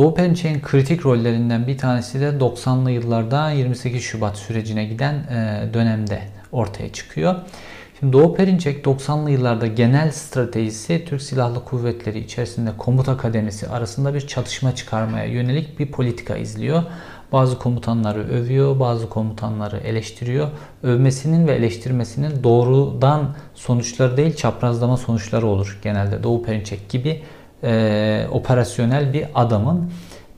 Doğu Perinçek'in kritik rollerinden bir tanesi de 90'lı yıllarda 28 Şubat sürecine giden e, dönemde ortaya çıkıyor. Şimdi Doğu Perinçek 90'lı yıllarda genel stratejisi Türk Silahlı Kuvvetleri içerisinde komuta kademesi arasında bir çatışma çıkarmaya yönelik bir politika izliyor. Bazı komutanları övüyor, bazı komutanları eleştiriyor. Övmesinin ve eleştirmesinin doğrudan sonuçları değil çaprazlama sonuçları olur genelde. Doğu Perinçek gibi e, operasyonel bir adamın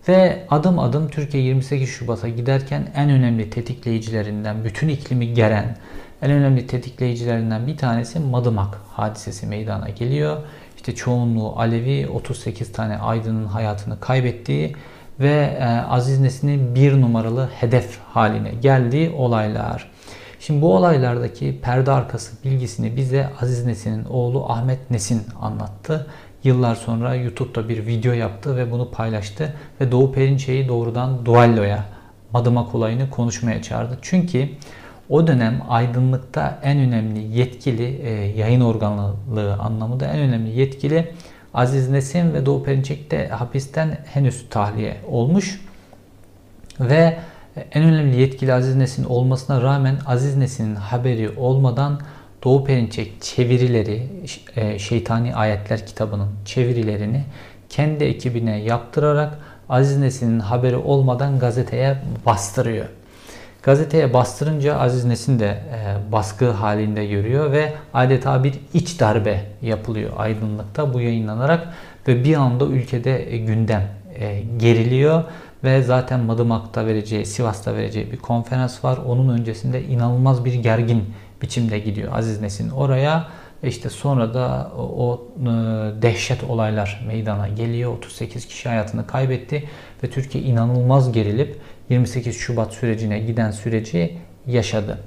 ve adım adım Türkiye 28 Şubat'a giderken en önemli tetikleyicilerinden, bütün iklimi geren en önemli tetikleyicilerinden bir tanesi Madımak hadisesi meydana geliyor. İşte çoğunluğu Alevi 38 tane aydının hayatını kaybettiği ve e, Aziz Nesin'in bir numaralı hedef haline geldiği olaylar. Şimdi bu olaylardaki perde arkası bilgisini bize Aziz Nesin'in oğlu Ahmet Nesin anlattı. Yıllar sonra YouTube'da bir video yaptı ve bunu paylaştı ve Doğu Perinçek'i doğrudan dualloya Madımak olayını konuşmaya çağırdı. Çünkü o dönem aydınlıkta en önemli yetkili e, yayın organlığı anlamında en önemli yetkili Aziz Nesin ve Doğu Perinçek de hapisten henüz tahliye olmuş. Ve en önemli yetkili Aziz Nesin olmasına rağmen Aziz Nesin'in haberi olmadan Doğu Perinçek çevirileri, e, Şeytani Ayetler kitabının çevirilerini kendi ekibine yaptırarak Aziz Nesin'in haberi olmadan gazeteye bastırıyor. Gazeteye bastırınca Aziz Nesin de e, baskı halinde görüyor ve adeta bir iç darbe yapılıyor aydınlıkta bu yayınlanarak ve bir anda ülkede e, gündem geriliyor ve zaten Madımak'ta vereceği, Sivas'ta vereceği bir konferans var. Onun öncesinde inanılmaz bir gergin biçimde gidiyor Aziz Nesin oraya. İşte sonra da o, e, dehşet olaylar meydana geliyor. 38 kişi hayatını kaybetti ve Türkiye inanılmaz gerilip 28 Şubat sürecine giden süreci yaşadı.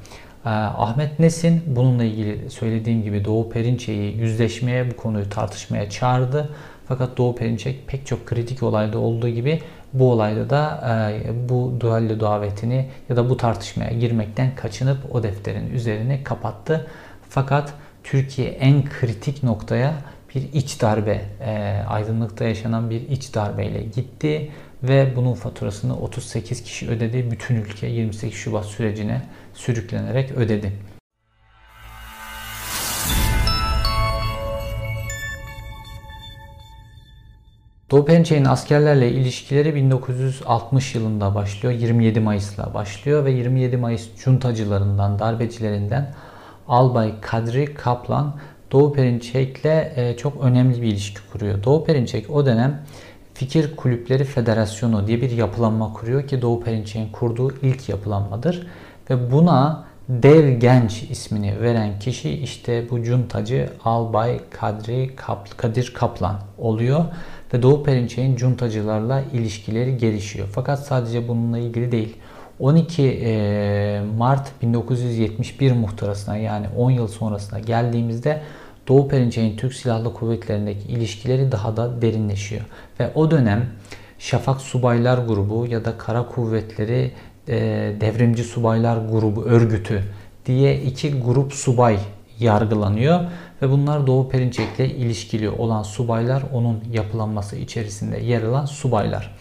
Ee, Ahmet Nesin bununla ilgili söylediğim gibi Doğu Perinçek'i yüzleşmeye, bu konuyu tartışmaya çağırdı. Fakat Doğu Perinçek pek çok kritik olayda olduğu gibi bu olayda da e, bu dualli davetini ya da bu tartışmaya girmekten kaçınıp o defterin üzerini kapattı. Fakat Türkiye en kritik noktaya bir iç darbe, e, aydınlıkta yaşanan bir iç darbeyle gitti ve bunun faturasını 38 kişi ödedi. Bütün ülke 28 Şubat sürecine sürüklenerek ödedi. Doğu askerlerle ilişkileri 1960 yılında başlıyor. 27 Mayıs'la başlıyor ve 27 Mayıs cuntacılarından, darbecilerinden Albay Kadri Kaplan Doğu Perinçek'le e, çok önemli bir ilişki kuruyor. Doğu Perinçek o dönem Fikir Kulüpleri Federasyonu diye bir yapılanma kuruyor ki Doğu Perinçek'in kurduğu ilk yapılanmadır. Ve buna Dev Genç ismini veren kişi işte bu cuntacı Albay Kadri Kap Kadir Kaplan oluyor. Ve Doğu Perinçek'in cuntacılarla ilişkileri gelişiyor. Fakat sadece bununla ilgili değil. 12 Mart 1971 muhtırasına yani 10 yıl sonrasına geldiğimizde Doğu Perinçek'in Türk Silahlı Kuvvetleri'ndeki ilişkileri daha da derinleşiyor. Ve o dönem Şafak Subaylar Grubu ya da Kara Kuvvetleri e, Devrimci Subaylar Grubu örgütü diye iki grup subay yargılanıyor ve bunlar Doğu Perinçek'le ilişkili olan subaylar onun yapılanması içerisinde yer alan subaylar.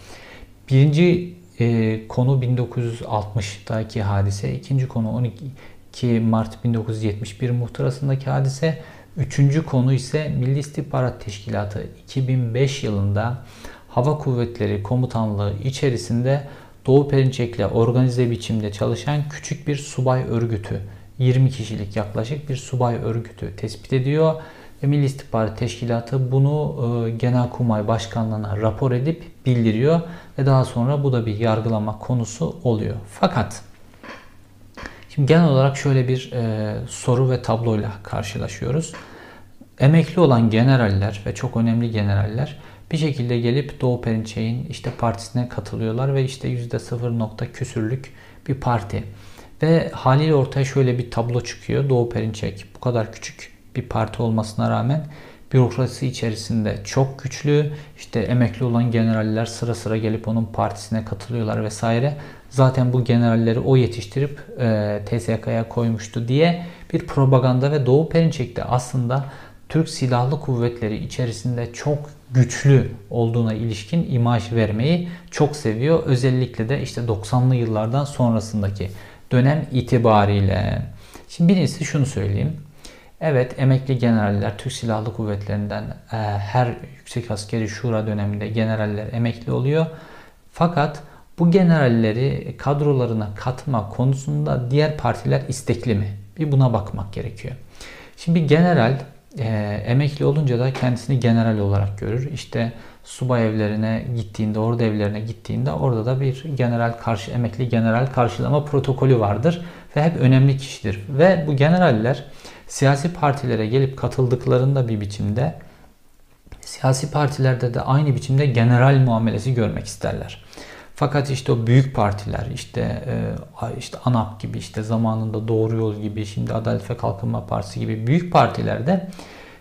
Birinci e, konu 1960'daki hadise, ikinci konu 12 Mart 1971 muhtırasındaki hadise, Üçüncü konu ise Milli İstihbarat Teşkilatı 2005 yılında Hava Kuvvetleri Komutanlığı içerisinde Doğu Perinçek'le organize biçimde çalışan küçük bir subay örgütü, 20 kişilik yaklaşık bir subay örgütü tespit ediyor ve Milli İstihbarat Teşkilatı bunu e, Genelkurmay Başkanlığı'na rapor edip bildiriyor ve daha sonra bu da bir yargılama konusu oluyor. Fakat Şimdi genel olarak şöyle bir e, soru ve tabloyla karşılaşıyoruz. Emekli olan generaller ve çok önemli generaller bir şekilde gelip Doğu Perinçek'in işte partisine katılıyorlar ve işte yüzde sıfır nokta küsürlük bir parti. Ve haliyle ortaya şöyle bir tablo çıkıyor. Doğu Perinçek bu kadar küçük bir parti olmasına rağmen bürokrasi içerisinde çok güçlü. İşte emekli olan generaller sıra sıra gelip onun partisine katılıyorlar vesaire. Zaten bu generalleri o yetiştirip e, TSK'ya koymuştu diye bir propaganda ve Doğu Perinçek de aslında Türk Silahlı Kuvvetleri içerisinde çok güçlü olduğuna ilişkin imaj vermeyi çok seviyor. Özellikle de işte 90'lı yıllardan sonrasındaki dönem itibariyle. Şimdi birincisi şunu söyleyeyim. Evet emekli generaller Türk Silahlı Kuvvetleri'nden e, her Yüksek Askeri Şura döneminde generaller emekli oluyor. Fakat bu generalleri kadrolarına katma konusunda diğer partiler istekli mi? Bir buna bakmak gerekiyor. Şimdi general e, emekli olunca da kendisini general olarak görür. İşte subay evlerine gittiğinde, orada evlerine gittiğinde orada da bir general karşı emekli general karşılama protokolü vardır ve hep önemli kişidir. Ve bu generaller siyasi partilere gelip katıldıklarında bir biçimde siyasi partilerde de aynı biçimde general muamelesi görmek isterler. Fakat işte o büyük partiler işte e, işte ANAP gibi işte zamanında Doğru Yol gibi şimdi Adalet ve Kalkınma Partisi gibi büyük partilerde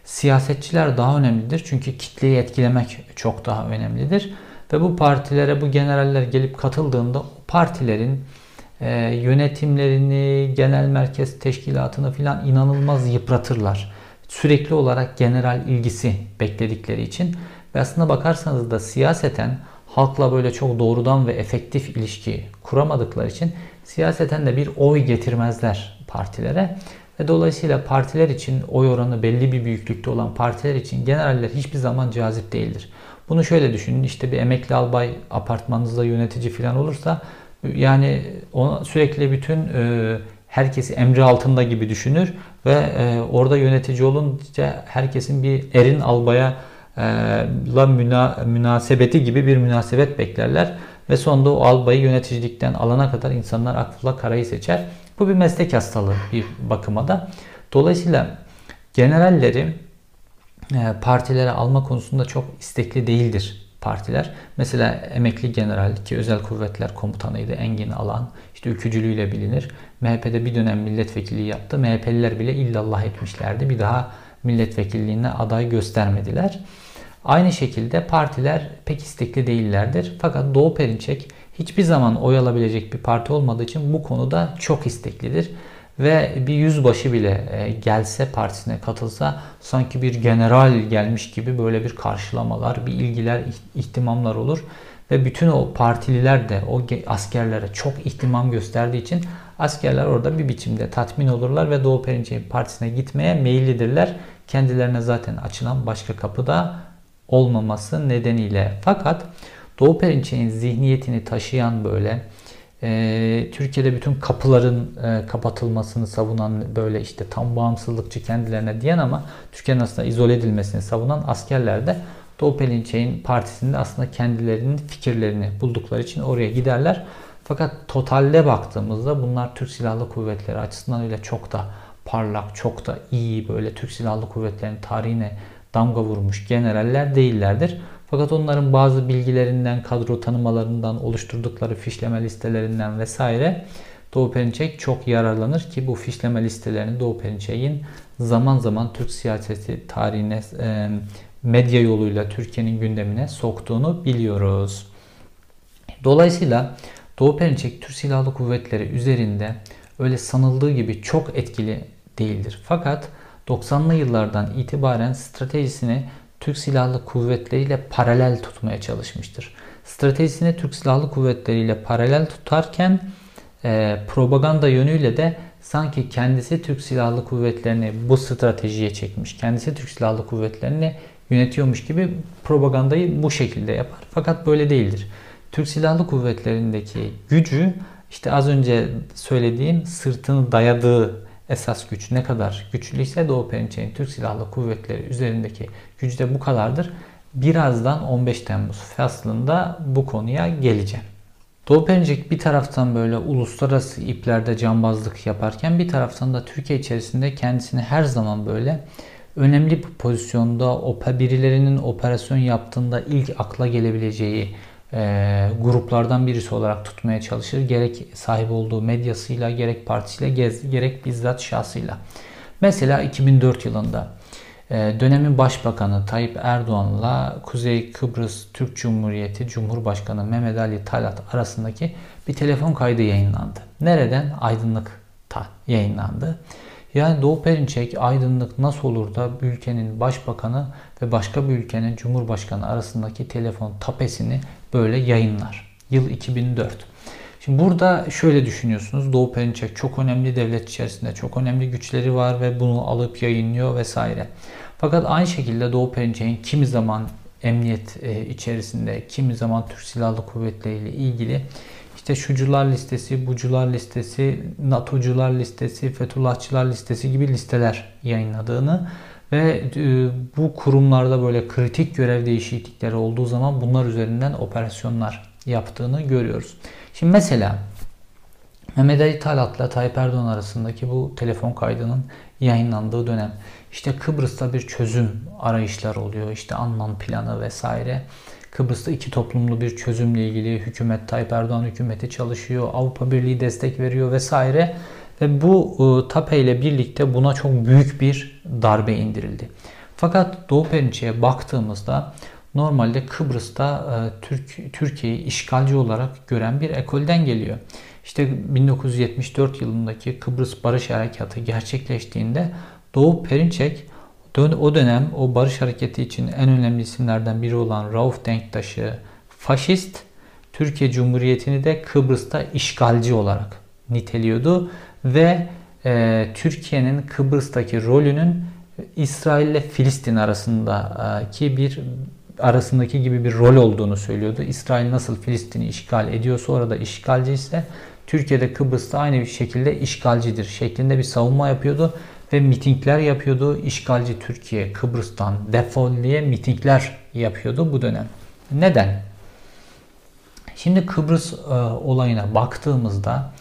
siyasetçiler daha önemlidir. Çünkü kitleyi etkilemek çok daha önemlidir. Ve bu partilere bu generaller gelip katıldığında o partilerin e, yönetimlerini, genel merkez teşkilatını filan inanılmaz yıpratırlar. Sürekli olarak general ilgisi bekledikleri için ve aslında bakarsanız da siyaseten halkla böyle çok doğrudan ve efektif ilişki kuramadıkları için siyaseten de bir oy getirmezler partilere. Dolayısıyla partiler için oy oranı belli bir büyüklükte olan partiler için generaller hiçbir zaman cazip değildir. Bunu şöyle düşünün işte bir emekli albay apartmanınızda yönetici falan olursa yani ona sürekli bütün e, herkesi emri altında gibi düşünür ve e, orada yönetici olunca herkesin bir erin albaya e, la müna, münasebeti gibi bir münasebet beklerler ve sonunda o albayı yöneticilikten alana kadar insanlar akla karayı seçer. Bu bir meslek hastalığı bir bakıma da. Dolayısıyla generalleri e, partilere alma konusunda çok istekli değildir partiler. Mesela emekli general ki özel kuvvetler komutanıydı Engin Alan. işte ülkücülüğüyle bilinir. MHP'de bir dönem milletvekilliği yaptı. MHP'liler bile illallah etmişlerdi. Bir daha milletvekilliğine aday göstermediler. Aynı şekilde partiler pek istekli değillerdir. Fakat Doğu Perinçek hiçbir zaman oy alabilecek bir parti olmadığı için bu konuda çok isteklidir. Ve bir yüzbaşı bile e, gelse partisine katılsa sanki bir general gelmiş gibi böyle bir karşılamalar, bir ilgiler, ihtimamlar olur. Ve bütün o partililer de o askerlere çok ihtimam gösterdiği için askerler orada bir biçimde tatmin olurlar ve Doğu Perinçek'in partisine gitmeye meyillidirler. Kendilerine zaten açılan başka kapı da olmaması nedeniyle. Fakat Doğu Perinçek'in zihniyetini taşıyan böyle e, Türkiye'de bütün kapıların e, kapatılmasını savunan böyle işte tam bağımsızlıkçı kendilerine diyen ama Türkiye'nin aslında izole edilmesini savunan askerler de Doğu Perinçek'in partisinde aslında kendilerinin fikirlerini buldukları için oraya giderler. Fakat totalde baktığımızda bunlar Türk Silahlı Kuvvetleri açısından öyle çok da parlak, çok da iyi böyle Türk Silahlı Kuvvetleri'nin tarihine damga vurmuş generaller değillerdir. Fakat onların bazı bilgilerinden, kadro tanımalarından, oluşturdukları fişleme listelerinden vesaire Doğu Perinçek çok yararlanır ki bu fişleme listelerini Doğu Perinçek'in zaman zaman Türk siyaseti tarihine e, medya yoluyla Türkiye'nin gündemine soktuğunu biliyoruz. Dolayısıyla Doğu Perinçek Türk Silahlı Kuvvetleri üzerinde öyle sanıldığı gibi çok etkili değildir. Fakat 90'lı yıllardan itibaren stratejisini Türk Silahlı Kuvvetleri ile paralel tutmaya çalışmıştır. Stratejisini Türk Silahlı Kuvvetleri ile paralel tutarken e, propaganda yönüyle de sanki kendisi Türk Silahlı Kuvvetleri'ni bu stratejiye çekmiş, kendisi Türk Silahlı Kuvvetleri'ni yönetiyormuş gibi propagandayı bu şekilde yapar. Fakat böyle değildir. Türk Silahlı Kuvvetleri'ndeki gücü işte az önce söylediğim sırtını dayadığı esas güç ne kadar güçlüyse Doğu Perinçek'in Türk Silahlı Kuvvetleri üzerindeki gücü de bu kadardır. Birazdan 15 Temmuz faslında bu konuya geleceğim. Doğu Perinçek bir taraftan böyle uluslararası iplerde cambazlık yaparken bir taraftan da Türkiye içerisinde kendisini her zaman böyle önemli bir pozisyonda birilerinin operasyon yaptığında ilk akla gelebileceği e, gruplardan birisi olarak tutmaya çalışır. Gerek sahip olduğu medyasıyla, gerek partisiyle, gerek bizzat şahsıyla. Mesela 2004 yılında e, dönemin başbakanı Tayyip Erdoğan'la Kuzey Kıbrıs Türk Cumhuriyeti Cumhurbaşkanı Mehmet Ali Talat arasındaki bir telefon kaydı yayınlandı. Nereden? Aydınlık'ta yayınlandı. Yani Doğu Perinçek aydınlık nasıl olur da ülkenin başbakanı ve başka bir ülkenin cumhurbaşkanı arasındaki telefon tapesini böyle yayınlar. Yıl 2004. Şimdi burada şöyle düşünüyorsunuz. Doğu Perinçek çok önemli devlet içerisinde çok önemli güçleri var ve bunu alıp yayınlıyor vesaire. Fakat aynı şekilde Doğu Perinçek'in kimi zaman emniyet e, içerisinde, kimi zaman Türk Silahlı Kuvvetleri ile ilgili işte şucular listesi, bucular listesi, NATO'cular listesi, Fethullahçılar listesi gibi listeler yayınladığını ve e, bu kurumlarda böyle kritik görev değişiklikleri olduğu zaman bunlar üzerinden operasyonlar yaptığını görüyoruz. Şimdi mesela Mehmet Ali Talat'la Tayyip Erdoğan arasındaki bu telefon kaydının yayınlandığı dönem işte Kıbrıs'ta bir çözüm arayışlar oluyor. İşte Anman planı vesaire. Kıbrıs'ta iki toplumlu bir çözümle ilgili hükümet Tayyip Erdoğan hükümeti çalışıyor. Avrupa Birliği destek veriyor vesaire. Ve bu e, TAPE ile birlikte buna çok büyük bir darbe indirildi. Fakat Doğu Perinçek'e baktığımızda normalde Kıbrıs'ta e, Türk Türkiye'yi işgalci olarak gören bir ekolden geliyor. İşte 1974 yılındaki Kıbrıs Barış Harekatı gerçekleştiğinde Doğu Perinçek o dönem o barış hareketi için en önemli isimlerden biri olan Rauf Denktaş'ı faşist, Türkiye Cumhuriyeti'ni de Kıbrıs'ta işgalci olarak niteliyordu ve e, Türkiye'nin Kıbrıs'taki rolünün İsrail ile Filistin arasındaki bir arasındaki gibi bir rol olduğunu söylüyordu. İsrail nasıl Filistin'i işgal ediyorsa orada işgalci ise Türkiye'de Kıbrıs'ta aynı bir şekilde işgalcidir şeklinde bir savunma yapıyordu ve mitingler yapıyordu. İşgalci Türkiye Kıbrıs'tan defol diye mitingler yapıyordu bu dönem. Neden? Şimdi Kıbrıs e, olayına baktığımızda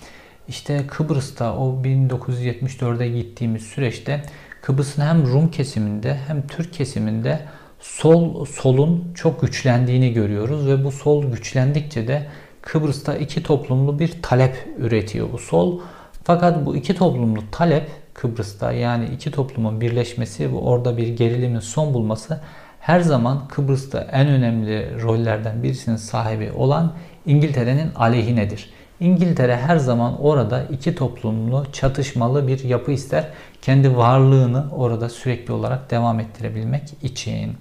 işte Kıbrıs'ta o 1974'e gittiğimiz süreçte Kıbrıs'ın hem Rum kesiminde hem Türk kesiminde sol solun çok güçlendiğini görüyoruz ve bu sol güçlendikçe de Kıbrıs'ta iki toplumlu bir talep üretiyor bu sol. Fakat bu iki toplumlu talep Kıbrıs'ta yani iki toplumun birleşmesi ve orada bir gerilimin son bulması her zaman Kıbrıs'ta en önemli rollerden birisinin sahibi olan İngiltere'nin aleyhinedir. İngiltere her zaman orada iki toplumlu, çatışmalı bir yapı ister. Kendi varlığını orada sürekli olarak devam ettirebilmek için.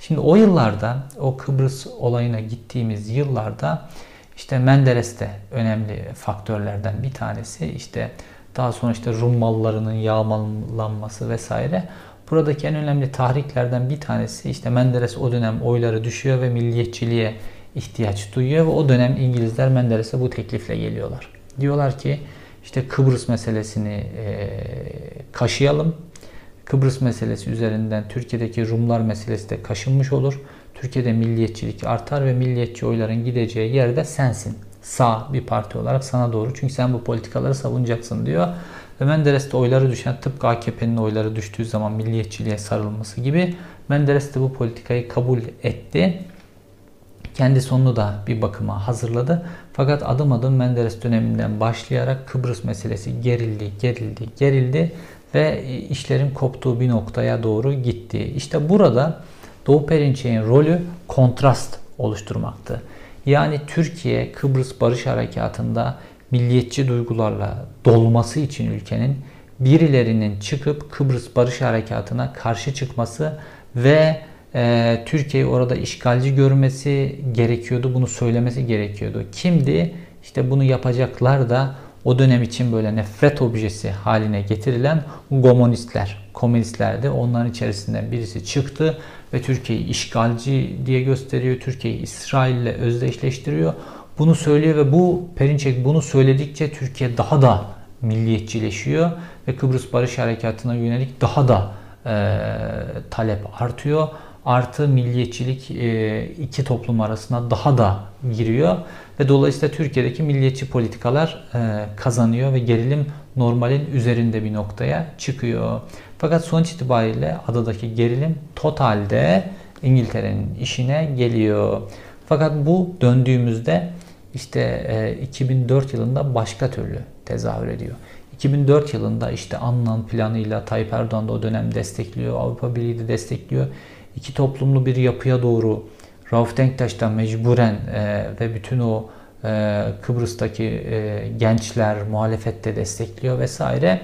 Şimdi o yıllarda, o Kıbrıs olayına gittiğimiz yıllarda işte Menderes de önemli faktörlerden bir tanesi. İşte daha sonra işte Rum mallarının yağmalanması vesaire. Buradaki en önemli tahriklerden bir tanesi işte Menderes o dönem oyları düşüyor ve milliyetçiliğe ihtiyaç duyuyor ve o dönem İngilizler Menderes'e bu teklifle geliyorlar. Diyorlar ki işte Kıbrıs meselesini e, kaşıyalım. Kıbrıs meselesi üzerinden Türkiye'deki Rumlar meselesi de kaşınmış olur. Türkiye'de milliyetçilik artar ve milliyetçi oyların gideceği yerde sensin. Sağ bir parti olarak sana doğru. Çünkü sen bu politikaları savunacaksın diyor. Ve Menderes'te oyları düşen tıpkı AKP'nin oyları düştüğü zaman milliyetçiliğe sarılması gibi Menderes de bu politikayı kabul etti. Kendi sonunu da bir bakıma hazırladı. Fakat adım adım Menderes döneminden başlayarak Kıbrıs meselesi gerildi, gerildi, gerildi ve işlerin koptuğu bir noktaya doğru gitti. İşte burada Doğu Perinçek'in rolü kontrast oluşturmaktı. Yani Türkiye Kıbrıs Barış Harekatı'nda milliyetçi duygularla dolması için ülkenin birilerinin çıkıp Kıbrıs Barış Harekatı'na karşı çıkması ve e, Türkiye'yi orada işgalci görmesi gerekiyordu. Bunu söylemesi gerekiyordu. Kimdi? İşte bunu yapacaklar da o dönem için böyle nefret objesi haline getirilen komünistler, komünistlerdi. Onların içerisinden birisi çıktı ve Türkiye'yi işgalci diye gösteriyor. Türkiye'yi İsrail ile özdeşleştiriyor. Bunu söylüyor ve bu Perinçek bunu söyledikçe Türkiye daha da milliyetçileşiyor ve Kıbrıs Barış Harekatı'na yönelik daha da e, talep artıyor. Artı milliyetçilik e, iki toplum arasında daha da giriyor ve dolayısıyla Türkiye'deki milliyetçi politikalar e, kazanıyor ve gerilim normalin üzerinde bir noktaya çıkıyor. Fakat sonuç itibariyle adadaki gerilim totalde İngiltere'nin işine geliyor. Fakat bu döndüğümüzde işte 2004 yılında başka türlü tezahür ediyor. 2004 yılında işte Annan planıyla Tayyip Erdoğan da o dönem destekliyor, Avrupa Birliği de destekliyor. İki toplumlu bir yapıya doğru Rauf Denktaş da mecburen e, ve bütün o e, Kıbrıs'taki e, gençler muhalefette destekliyor vesaire.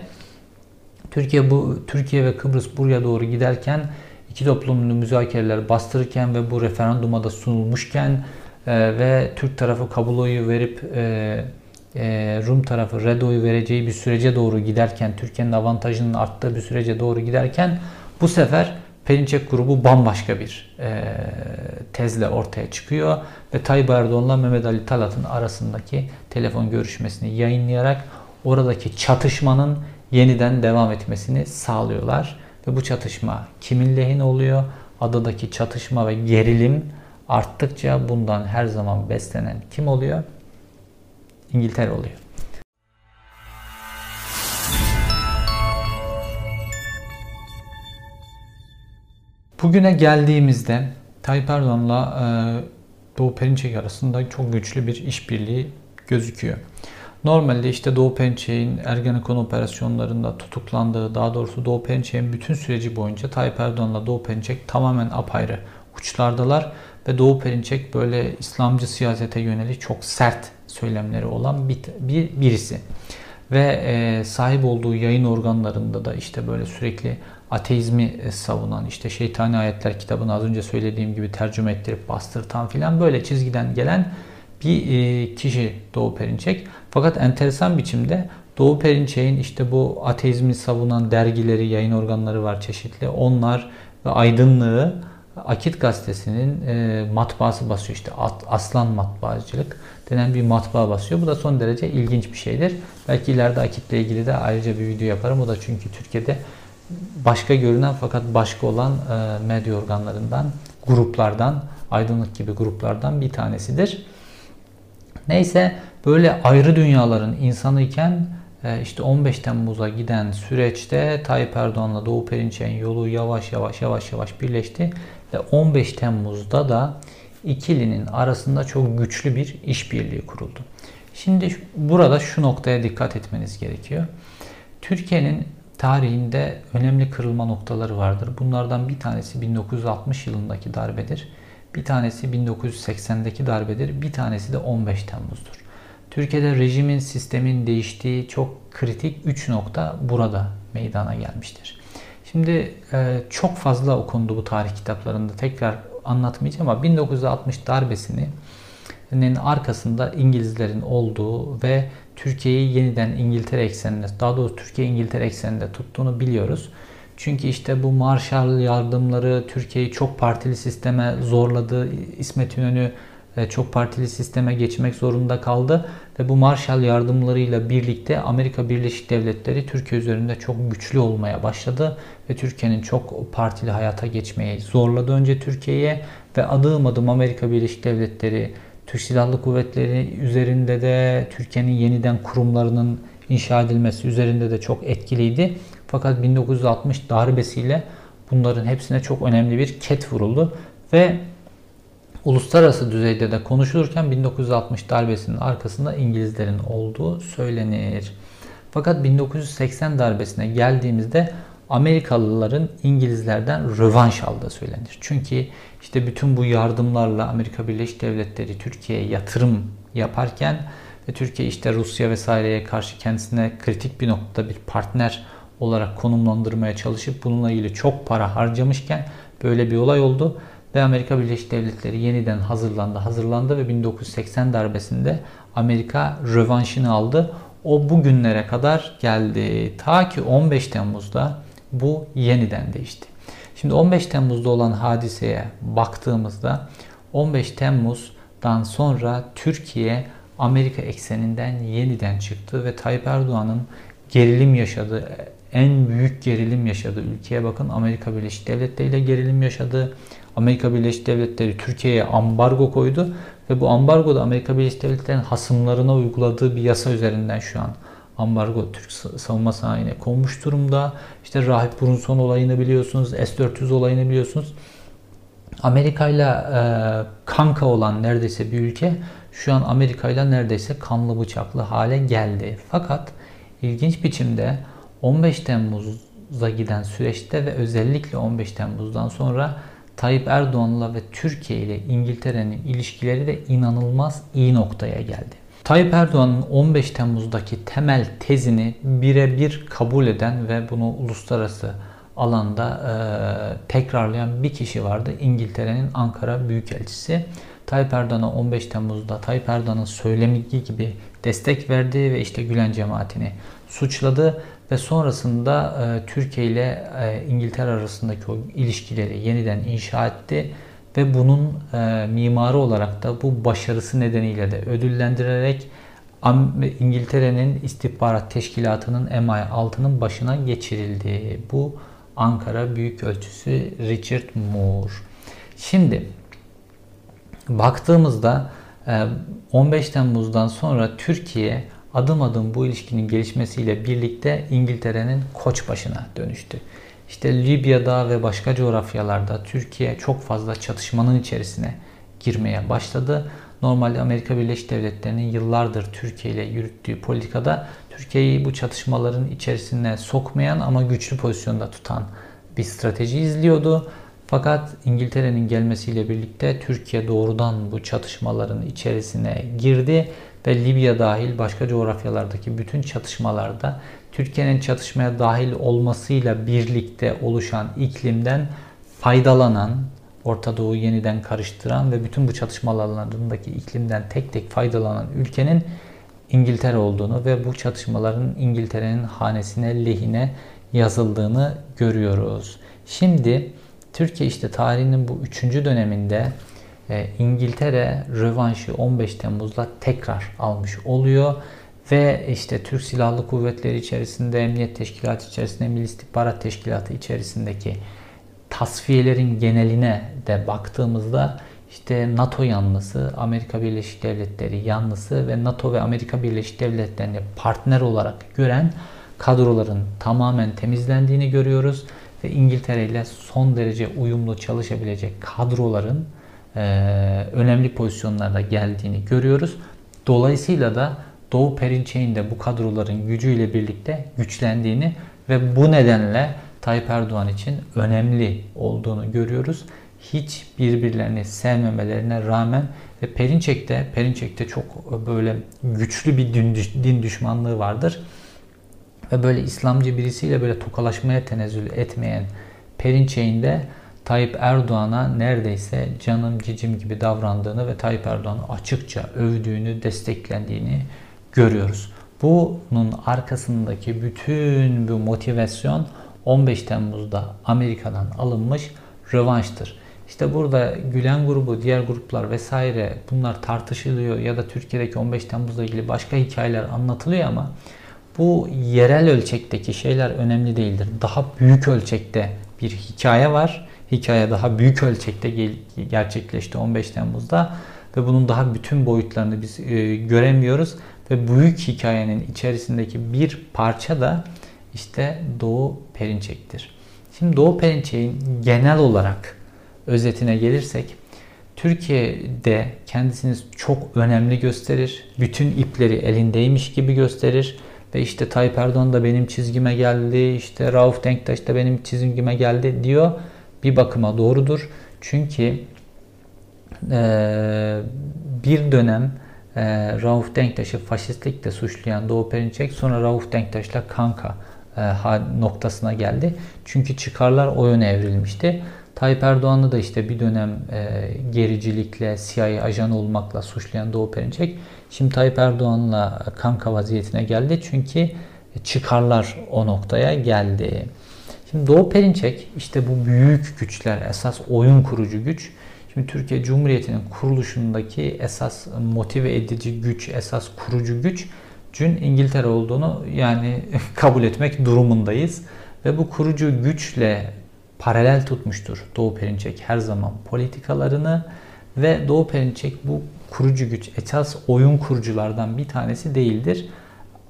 Türkiye bu Türkiye ve Kıbrıs buraya doğru giderken iki toplumlu müzakereler bastırırken ve bu referanduma da sunulmuşken e, ve Türk tarafı kabul oyu verip e, e, Rum tarafı red oyu vereceği bir sürece doğru giderken Türkiye'nin avantajının arttığı bir sürece doğru giderken bu sefer Perinçek grubu bambaşka bir e, tezle ortaya çıkıyor ve Tayyip Erdoğan'la Mehmet Ali Talat'ın arasındaki telefon görüşmesini yayınlayarak oradaki çatışmanın yeniden devam etmesini sağlıyorlar. Ve bu çatışma kimin lehine oluyor? Adadaki çatışma ve gerilim arttıkça bundan her zaman beslenen kim oluyor? İngiltere oluyor. Bugüne geldiğimizde Tayyip Erdoğan'la e, Doğu Perinçek arasında çok güçlü bir işbirliği gözüküyor. Normalde işte Doğu Perinçek'in Ergenekon operasyonlarında tutuklandığı, daha doğrusu Doğu Perinçek'in bütün süreci boyunca Tayyip Erdoğan'la Doğu Perinçek tamamen apayrı uçlardalar ve Doğu Perinçek böyle İslamcı siyasete yönelik çok sert söylemleri olan bir, bir birisi. Ve e, sahip olduğu yayın organlarında da işte böyle sürekli ateizmi e, savunan, işte şeytani ayetler kitabını az önce söylediğim gibi tercüme ettirip bastırtan filan böyle çizgiden gelen bir e, kişi Doğu Perinçek. Fakat enteresan biçimde Doğu Perinçek'in işte bu ateizmi savunan dergileri, yayın organları var çeşitli. Onlar ve aydınlığı Akit gazetesinin e, matbaası basıyor işte Aslan Matbaacılık denen bir matbaa basıyor. Bu da son derece ilginç bir şeydir. Belki ileride Akit'le ilgili de ayrıca bir video yaparım. O da çünkü Türkiye'de başka görünen fakat başka olan e, medya organlarından, gruplardan, aydınlık gibi gruplardan bir tanesidir. Neyse böyle ayrı dünyaların insanı iken e, işte 15 Temmuz'a giden süreçte Tayyip Erdoğan'la Doğu Perinçek'in yolu yavaş yavaş yavaş yavaş birleşti ve 15 Temmuz'da da ikilinin arasında çok güçlü bir işbirliği kuruldu. Şimdi burada şu noktaya dikkat etmeniz gerekiyor. Türkiye'nin tarihinde önemli kırılma noktaları vardır. Bunlardan bir tanesi 1960 yılındaki darbedir. Bir tanesi 1980'deki darbedir. Bir tanesi de 15 Temmuz'dur. Türkiye'de rejimin, sistemin değiştiği çok kritik 3 nokta burada meydana gelmiştir. Şimdi e, çok fazla okundu bu tarih kitaplarında. Tekrar anlatmayacağım ama 1960 darbesinin arkasında İngilizlerin olduğu ve Türkiye'yi yeniden İngiltere ekseninde, daha doğrusu Türkiye İngiltere ekseninde tuttuğunu biliyoruz. Çünkü işte bu Marshall yardımları Türkiye'yi çok partili sisteme zorladı. İsmet İnönü e, çok partili sisteme geçmek zorunda kaldı ve bu Marshall yardımlarıyla birlikte Amerika Birleşik Devletleri Türkiye üzerinde çok güçlü olmaya başladı ve Türkiye'nin çok partili hayata geçmeyi zorladı önce Türkiye'ye ve adım adım Amerika Birleşik Devletleri Türk Silahlı Kuvvetleri üzerinde de Türkiye'nin yeniden kurumlarının inşa edilmesi üzerinde de çok etkiliydi. Fakat 1960 darbesiyle bunların hepsine çok önemli bir ket vuruldu ve uluslararası düzeyde de konuşulurken 1960 darbesinin arkasında İngilizlerin olduğu söylenir. Fakat 1980 darbesine geldiğimizde Amerikalıların İngilizlerden rövanş aldığı söylenir. Çünkü işte bütün bu yardımlarla Amerika Birleşik Devletleri Türkiye'ye yatırım yaparken ve Türkiye işte Rusya vesaireye karşı kendisine kritik bir noktada bir partner olarak konumlandırmaya çalışıp bununla ilgili çok para harcamışken böyle bir olay oldu ve Amerika Birleşik Devletleri yeniden hazırlandı, hazırlandı ve 1980 darbesinde Amerika rövanşını aldı. O bugünlere kadar geldi. Ta ki 15 Temmuz'da bu yeniden değişti. Şimdi 15 Temmuz'da olan hadiseye baktığımızda 15 Temmuz'dan sonra Türkiye Amerika ekseninden yeniden çıktı ve Tayyip Erdoğan'ın gerilim yaşadığı, en büyük gerilim yaşadığı ülkeye bakın Amerika Birleşik Devletleri ile gerilim yaşadı. Amerika Birleşik Devletleri Türkiye'ye ambargo koydu ve bu ambargo da Amerika Birleşik Devletleri'nin hasımlarına uyguladığı bir yasa üzerinden şu an ambargo Türk savunma sanayine konmuş durumda. İşte Rahip Brunson olayını biliyorsunuz, S-400 olayını biliyorsunuz. Amerika ile kanka olan neredeyse bir ülke şu an Amerika ile neredeyse kanlı bıçaklı hale geldi. Fakat ilginç biçimde 15 Temmuz'a giden süreçte ve özellikle 15 Temmuz'dan sonra Tayyip Erdoğan'la ve Türkiye ile İngiltere'nin ilişkileri de inanılmaz iyi noktaya geldi. Tayyip Erdoğan'ın 15 Temmuz'daki temel tezini birebir kabul eden ve bunu uluslararası alanda e, tekrarlayan bir kişi vardı. İngiltere'nin Ankara Büyükelçisi. Tayyip Erdoğan'a 15 Temmuz'da Tayyip Erdoğan'ın söylemi gibi destek verdi ve işte Gülen cemaatini suçladı ve sonrasında e, Türkiye ile e, İngiltere arasındaki o ilişkileri yeniden inşa etti ve bunun e, mimarı olarak da bu başarısı nedeniyle de ödüllendirerek İngiltere'nin istihbarat teşkilatının MI6'nın başına geçirildi. Bu Ankara Büyükelçisi Richard Moore. Şimdi baktığımızda 15 e, Temmuz'dan sonra Türkiye adım adım bu ilişkinin gelişmesiyle birlikte İngiltere'nin koç başına dönüştü. İşte Libya'da ve başka coğrafyalarda Türkiye çok fazla çatışmanın içerisine girmeye başladı. Normalde Amerika Birleşik Devletleri'nin yıllardır Türkiye ile yürüttüğü politikada Türkiye'yi bu çatışmaların içerisine sokmayan ama güçlü pozisyonda tutan bir strateji izliyordu. Fakat İngiltere'nin gelmesiyle birlikte Türkiye doğrudan bu çatışmaların içerisine girdi ve Libya dahil başka coğrafyalardaki bütün çatışmalarda Türkiye'nin çatışmaya dahil olmasıyla birlikte oluşan iklimden faydalanan, Orta Doğu yeniden karıştıran ve bütün bu çatışmalarındaki iklimden tek tek faydalanan ülkenin İngiltere olduğunu ve bu çatışmaların İngiltere'nin hanesine lehine yazıldığını görüyoruz. Şimdi Türkiye işte tarihinin bu üçüncü döneminde e, İngiltere rövanşı 15 Temmuz'da tekrar almış oluyor ve işte Türk Silahlı Kuvvetleri içerisinde, Emniyet Teşkilatı içerisinde, Milli İstihbarat Teşkilatı içerisindeki tasfiyelerin geneline de baktığımızda işte NATO yanlısı, Amerika Birleşik Devletleri yanlısı ve NATO ve Amerika Birleşik Devletleri'ni partner olarak gören kadroların tamamen temizlendiğini görüyoruz ve İngiltere ile son derece uyumlu çalışabilecek kadroların e, önemli pozisyonlarda geldiğini görüyoruz. Dolayısıyla da Doğu Perinçek'in bu kadroların gücüyle birlikte güçlendiğini ve bu nedenle Tayyip Erdoğan için önemli olduğunu görüyoruz. Hiç birbirlerini sevmemelerine rağmen ve Perinçek'te Perinçek'te çok böyle güçlü bir din düşmanlığı vardır. Ve böyle İslamcı birisiyle böyle tokalaşmaya tenezzül etmeyen Perinçek'in de Tayyip Erdoğan'a neredeyse canım cicim gibi davrandığını ve Tayyip Erdoğan'ı açıkça övdüğünü, desteklendiğini görüyoruz. Bunun arkasındaki bütün bu motivasyon 15 Temmuz'da Amerika'dan alınmış rövanştır. İşte burada Gülen grubu, diğer gruplar vesaire bunlar tartışılıyor ya da Türkiye'deki 15 Temmuz'la ilgili başka hikayeler anlatılıyor ama bu yerel ölçekteki şeyler önemli değildir. Daha büyük ölçekte bir hikaye var. Hikaye daha büyük ölçekte gerçekleşti 15 Temmuz'da ve bunun daha bütün boyutlarını biz e, göremiyoruz ve büyük hikayenin içerisindeki bir parça da işte Doğu Perinçek'tir. Şimdi Doğu Perinçek'in genel olarak özetine gelirsek Türkiye'de kendisini çok önemli gösterir. Bütün ipleri elindeymiş gibi gösterir. Ve işte Tayyip Erdoğan da benim çizgime geldi, işte Rauf Denktaş da benim çizgime geldi diyor. Bir bakıma doğrudur. Çünkü e, bir dönem e, Rauf Denktaş'ı faşistlikle suçlayan Doğu Perinçek sonra Rauf Denktaş'la kanka e, noktasına geldi. Çünkü çıkarlar o yöne evrilmişti. Tayyip Erdoğan'ı da işte bir dönem e, gericilikle, CIA ajanı olmakla suçlayan Doğu Perinçek şimdi Tayyip Erdoğan'la kanka vaziyetine geldi. Çünkü çıkarlar o noktaya geldi. Şimdi Doğu Perinçek işte bu büyük güçler, esas oyun kurucu güç. Türkiye Cumhuriyeti'nin kuruluşundaki esas motive edici güç, esas kurucu güç Cün İngiltere olduğunu yani kabul etmek durumundayız. Ve bu kurucu güçle paralel tutmuştur Doğu Perinçek her zaman politikalarını ve Doğu Perinçek bu kurucu güç esas oyun kuruculardan bir tanesi değildir.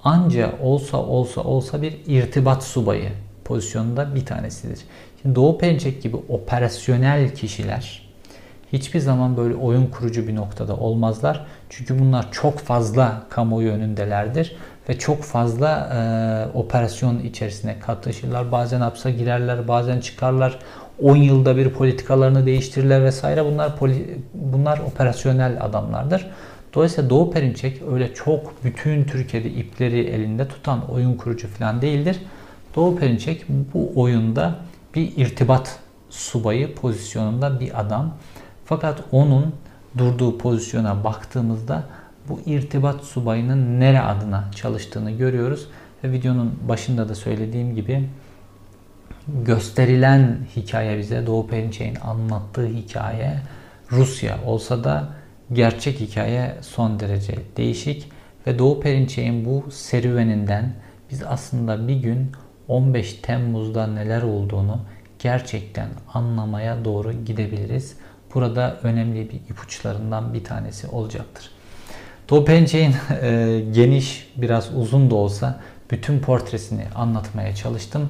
Anca olsa olsa olsa bir irtibat subayı pozisyonunda bir tanesidir. Şimdi Doğu Perinçek gibi operasyonel kişiler hiçbir zaman böyle oyun kurucu bir noktada olmazlar. Çünkü bunlar çok fazla kamuoyu önündelerdir ve çok fazla e, operasyon içerisine katlaşırlar. Bazen hapse girerler, bazen çıkarlar. 10 yılda bir politikalarını değiştirirler vesaire. Bunlar bunlar operasyonel adamlardır. Dolayısıyla Doğu Perinçek öyle çok bütün Türkiye'de ipleri elinde tutan oyun kurucu falan değildir. Doğu Perinçek bu oyunda bir irtibat subayı pozisyonunda bir adam. Fakat onun durduğu pozisyona baktığımızda bu irtibat subayının nere adına çalıştığını görüyoruz. Ve videonun başında da söylediğim gibi gösterilen hikaye bize Doğu Perinçek'in anlattığı hikaye Rusya olsa da gerçek hikaye son derece değişik ve Doğu Perinçek'in bu serüveninden biz aslında bir gün 15 Temmuz'da neler olduğunu gerçekten anlamaya doğru gidebiliriz. Burada önemli bir ipuçlarından bir tanesi olacaktır. Doğu Perinçek'in e, geniş, biraz uzun da olsa bütün portresini anlatmaya çalıştım.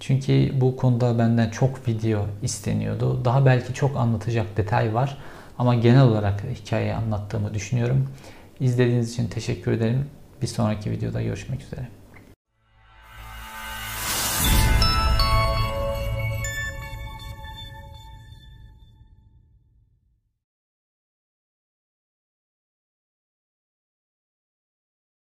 Çünkü bu konuda benden çok video isteniyordu. Daha belki çok anlatacak detay var. Ama genel olarak hikayeyi anlattığımı düşünüyorum. İzlediğiniz için teşekkür ederim. Bir sonraki videoda görüşmek üzere.